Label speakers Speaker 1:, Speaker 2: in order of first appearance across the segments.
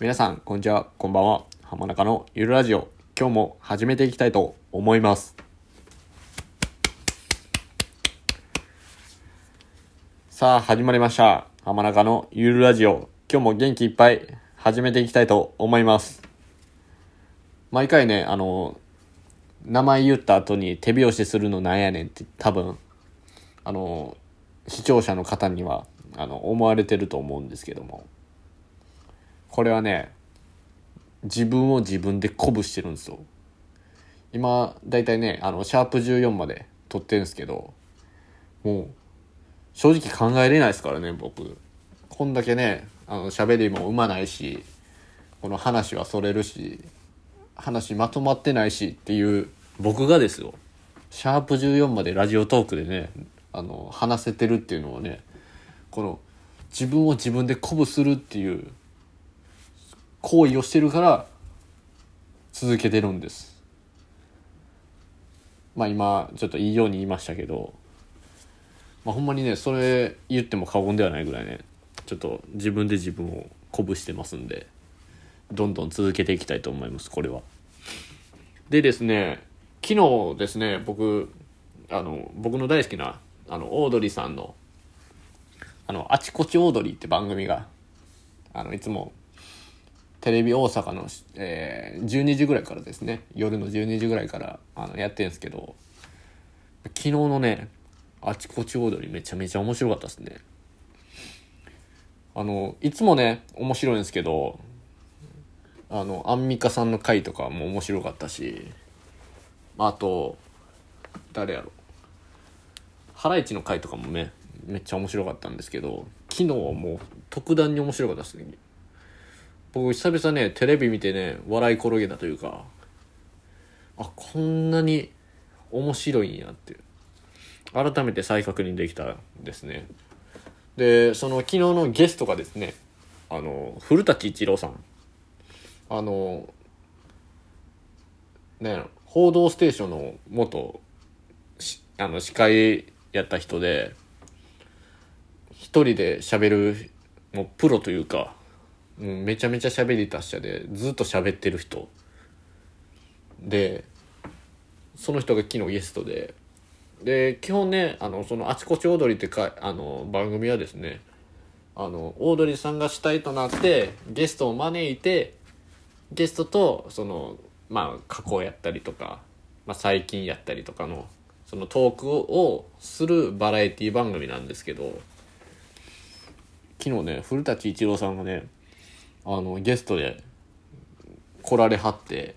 Speaker 1: 皆さん、こんにちは、こんばんは。浜中のゆるラジオ、今日も始めていきたいと思います。さあ、始まりました。浜中のゆるラジオ、今日も元気いっぱい始めていきたいと思います。毎回ね、あの、名前言った後に手拍子するのなんやねんって多分、あの、視聴者の方には、あの、思われてると思うんですけども。これはね、自分を自分で鼓舞してるんですよ。今、だいたいね、あの、シャープ14まで撮ってるんですけど、もう、正直考えれないですからね、僕。こんだけね、あの、喋りもうまないし、この話はそれるし、話まとまってないしっていう、僕がですよ。シャープ14までラジオトークでね、あの、話せてるっていうのはね、この、自分を自分で鼓舞するっていう、行為をしてるから続けてるんです。まあ今ちょっといいように言いましたけど、まあ、ほんまにねそれ言っても過言ではないぐらいね。ちょっと自分で自分を鼓舞してますんで。どんどん続けていきたいと思いますこれは。でですね昨日ですね僕あの僕の大好きなあのオードリーさんの「あのあちこちオードリー」って番組があのいつもテレビ大阪の、えー、12時ぐらいからですね。夜の12時ぐらいからあのやってるんですけど昨日のねあちこち踊りめちゃめちゃ面白かったですね。あのいつもね面白いんですけどあのアンミカさんの回とかも面白かったしあと誰やろ。ハライチの回とかもねめっちゃ面白かったんですけど昨日はもう特段に面白かったですね。僕久々ねテレビ見てね笑い転げたというかあこんなに面白いんやって改めて再確認できたですね。でその昨日のゲストがですねあの古舘一郎さん。あのね報道ステーションの元あの司会やった人で一人で喋るもうプロというかもうめちゃめちゃ喋り達者でずっと喋ってる人。でその人が昨日ゲストで。で基本ねあのその「あちこちオードリー」ってかあの番組はですねあのオードリーさんが主体となってゲストを招いてゲストとそのまあ過去やったりとか、まあ、最近やったりとかのそのトークをするバラエティ番組なんですけど昨日ね古舘一郎さんがねあのゲストで来られはって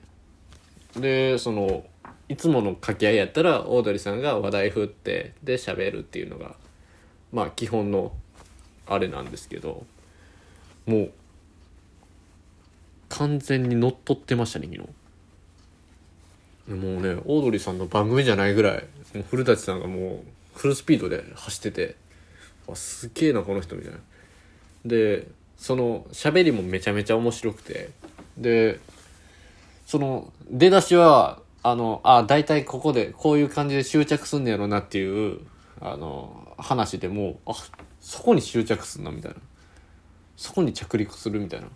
Speaker 1: でそのいつもの掛け合いやったらオードリーさんが話題振ってで喋るっていうのがまあ基本のあれなんですけどもう完全に乗っ取ってましたね昨日。もうねオードリーさんの番組じゃないぐらい古舘さんがもうフルスピードで走っててあすげえなこの人みたいな。でその喋りもめちゃめちゃ面白くて。でその出だしはあのあ大体ここでこういう感じで執着すんねやろなっていうあの話でもあそこに執着すんなみたいな。そこに着陸するみたいな。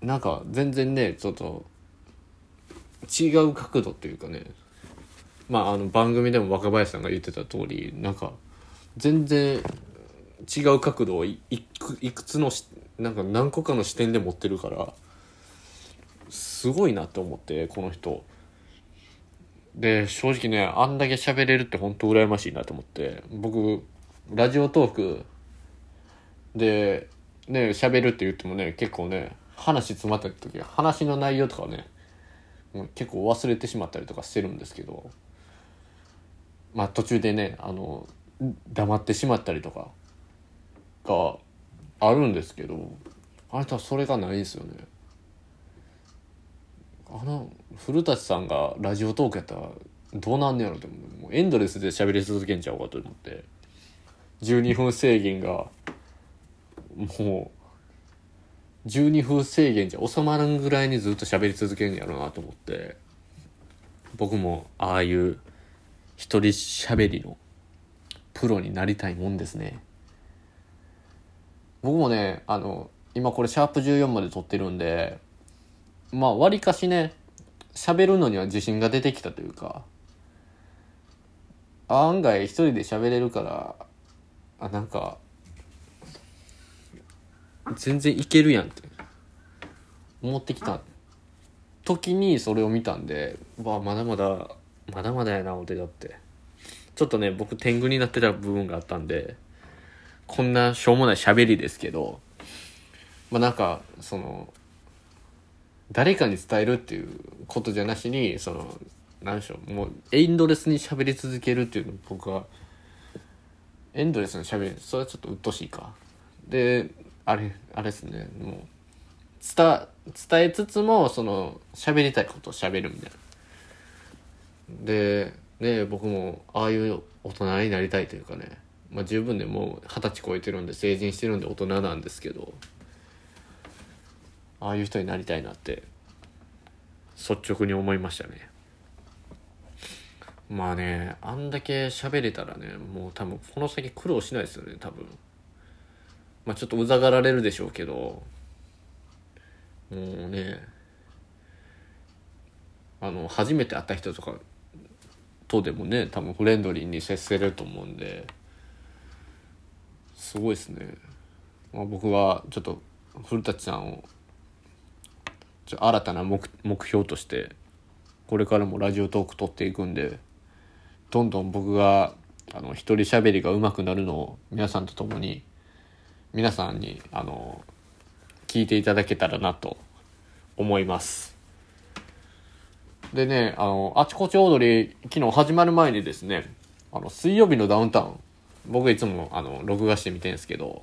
Speaker 1: なんか全然ねちょっと違う角度っていうかね。まああの番組でも若林さんが言ってた通りなんか全然違う角度をいいくいくつのしなんか何個かの視点で持ってるからすごいなって思ってこの人。で正直ねあんだけ喋れるって本当羨ましいなと思って僕ラジオトークでね喋るって言ってもね結構ね話詰まった時話の内容とかね結構忘れてしまったりとかしてるんですけどまあ途中でねあの黙ってしまったりとかがあるんですけどあなたはそれがないですよね。あの古舘さんがラジオトークやったらどうなんねやろってもうエンドレスで喋り続けんちゃうかと思って。12分制限がもう12分制限じゃ収まらんぐらいにずっと喋り続けんやろなと思って。僕もああいう一人喋りのプロになりたいもんですね。僕もねあの今これシャープ14まで撮ってるんでまあわりかしね喋るのには自信が出てきたというか案外一人で喋れるからあなんか全然いけるやんって思ってきた時にそれを見たんでわあまだまだまだまだやな俺だって。ちょっとね僕天狗になってた部分があったんでこんなしょうもない喋りですけどまあなんかその誰かに伝えるっていうことじゃなしにその何でしょうもうエンドレスに喋り続けるっていうの僕はエンドレスに喋るそれはちょっと鬱陶しいか。であれあれですねもう伝伝えつつもその喋りたいことを喋るみたいな。でね僕もああいう大人になりたいというかね。まあ十分でもう二十歳超えてるんで成人してるんで大人なんですけどああいう人になりたいなって率直に思いましたね。まあねあんだけ喋れたらねもう多分この先苦労しないですよね多分。まあちょっとうざがられるでしょうけどもうねあの初めて会った人とかとでもね多分フレンドリーに接せると思うんですごいですね、まあ、僕はちょっと古舘さんをちょ新たな目目標としてこれからもラジオトーク撮っていくんでどんどん僕があの一人喋りが上手くなるのを皆さんと共に皆さんにあの聞いていただけたらなと思います。でねあのあちこちオードリー昨日始まる前にですねあの水曜日のダウンタウン僕いつもあの録画して見てんですけど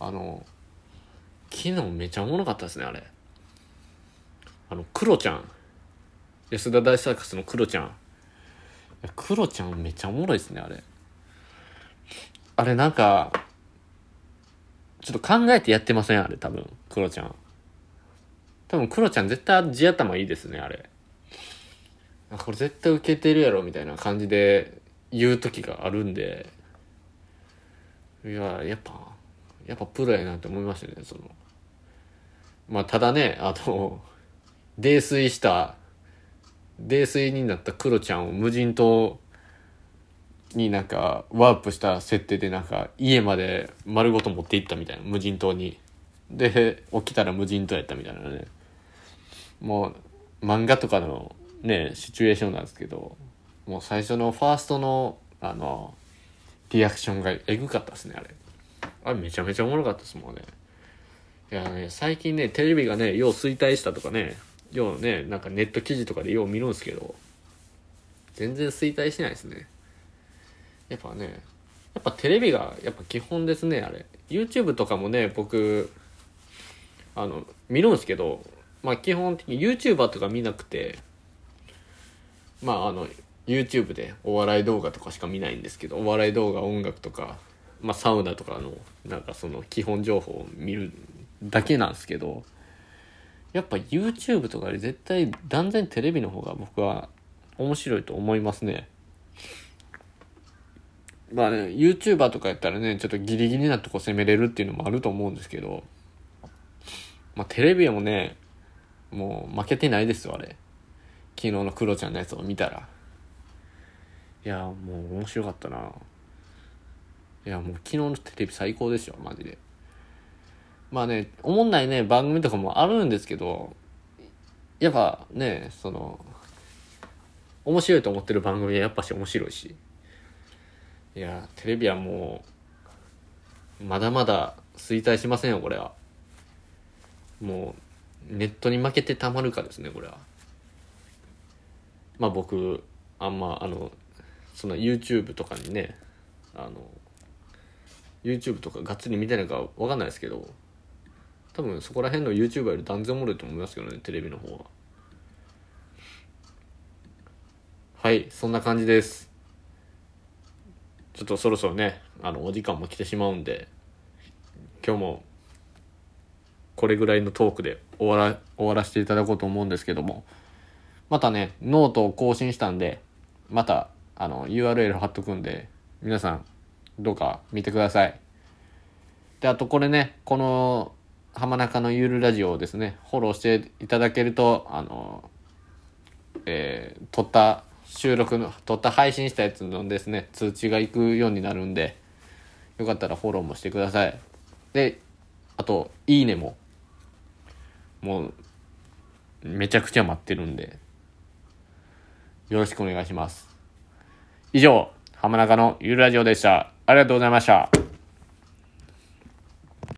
Speaker 1: あの昨日めちゃおもろかったですねあれ。あのクロちゃん。安田大サーカスのクロちゃん。クロちゃんめちゃおもろいですねあれ。あれなんかちょっと考えてやってません？あれ多分クロちゃん。多分クロちゃん絶対地頭いいですねあれ。これ絶対受けてるやろみたいな感じで言う時があるんで。いややっぱやっぱプロやなって思いましたねその。まあただねあの泥酔した泥酔になったクロちゃんを無人島になんかワープした設定でなんか家まで丸ごと持っていったみたいな無人島に。で起きたら無人島やったみたいなね。もう漫画とかのねシチュエーションなんですけどもう最初のファーストのあのリアクションがエグかったですねあれ。あれめちゃめちゃおもろかったですもんね。いやね最近ねテレビがねよう衰退したとかねようねなんかネット記事とかでよう見るんですけど全然衰退しないですね。やっぱねやっぱテレビがやっぱ基本ですねあれ。YouTube とかもね僕あの見るんですけどまあ基本的に YouTuber とか見なくてまああの YouTube でお笑い動画とかしか見ないんですけどお笑い動画音楽とか、まあ、サウナとかのなんかその基本情報を見るだけなんですけどやっぱ YouTube とかより絶対断然テレビの方が僕は面白いと思いますね。まあね、YouTuber とかやったらね、ちょっとギリギリなとこ攻めれるっていうのもあると思うんですけど、まあテレビもね、もう負けてないですよ、あれ。昨日のクロちゃんのやつを見たら。いや、もう面白かったな。いや、もう昨日のテレビ最高ですよ、マジで。まあね、おもんないね、番組とかもあるんですけど、やっぱね、その、面白いと思ってる番組はやっぱし面白いし。いや、テレビはもう、まだまだ衰退しませんよ、これは。もう、ネットに負けてたまるかですね、これは。まあ僕、あんま、あの、その YouTube とかにね、あの、YouTube とかがっつり見てないかわかんないですけど、多分そこら辺の YouTuber より断然おもろいと思いますけどねテレビの方は。はいそんな感じです。ちょっとそろそろねあのお時間も来てしまうんで今日もこれぐらいのトークで終わら終わらせていただこうと思うんですけどもまたねノートを更新したんでまたあの URL 貼っとくんで皆さんどうか見てくださいであとこれねこの浜中のゆるラジオをですね、フォローしていただけると、あの、えー、撮った収録の、撮った配信したやつのですね、通知が行くようになるんで、よかったらフォローもしてください。で、あと、いいねも、もう、めちゃくちゃ待ってるんで、よろしくお願いします。以上、浜中のゆるラジオでした。ありがとうございました。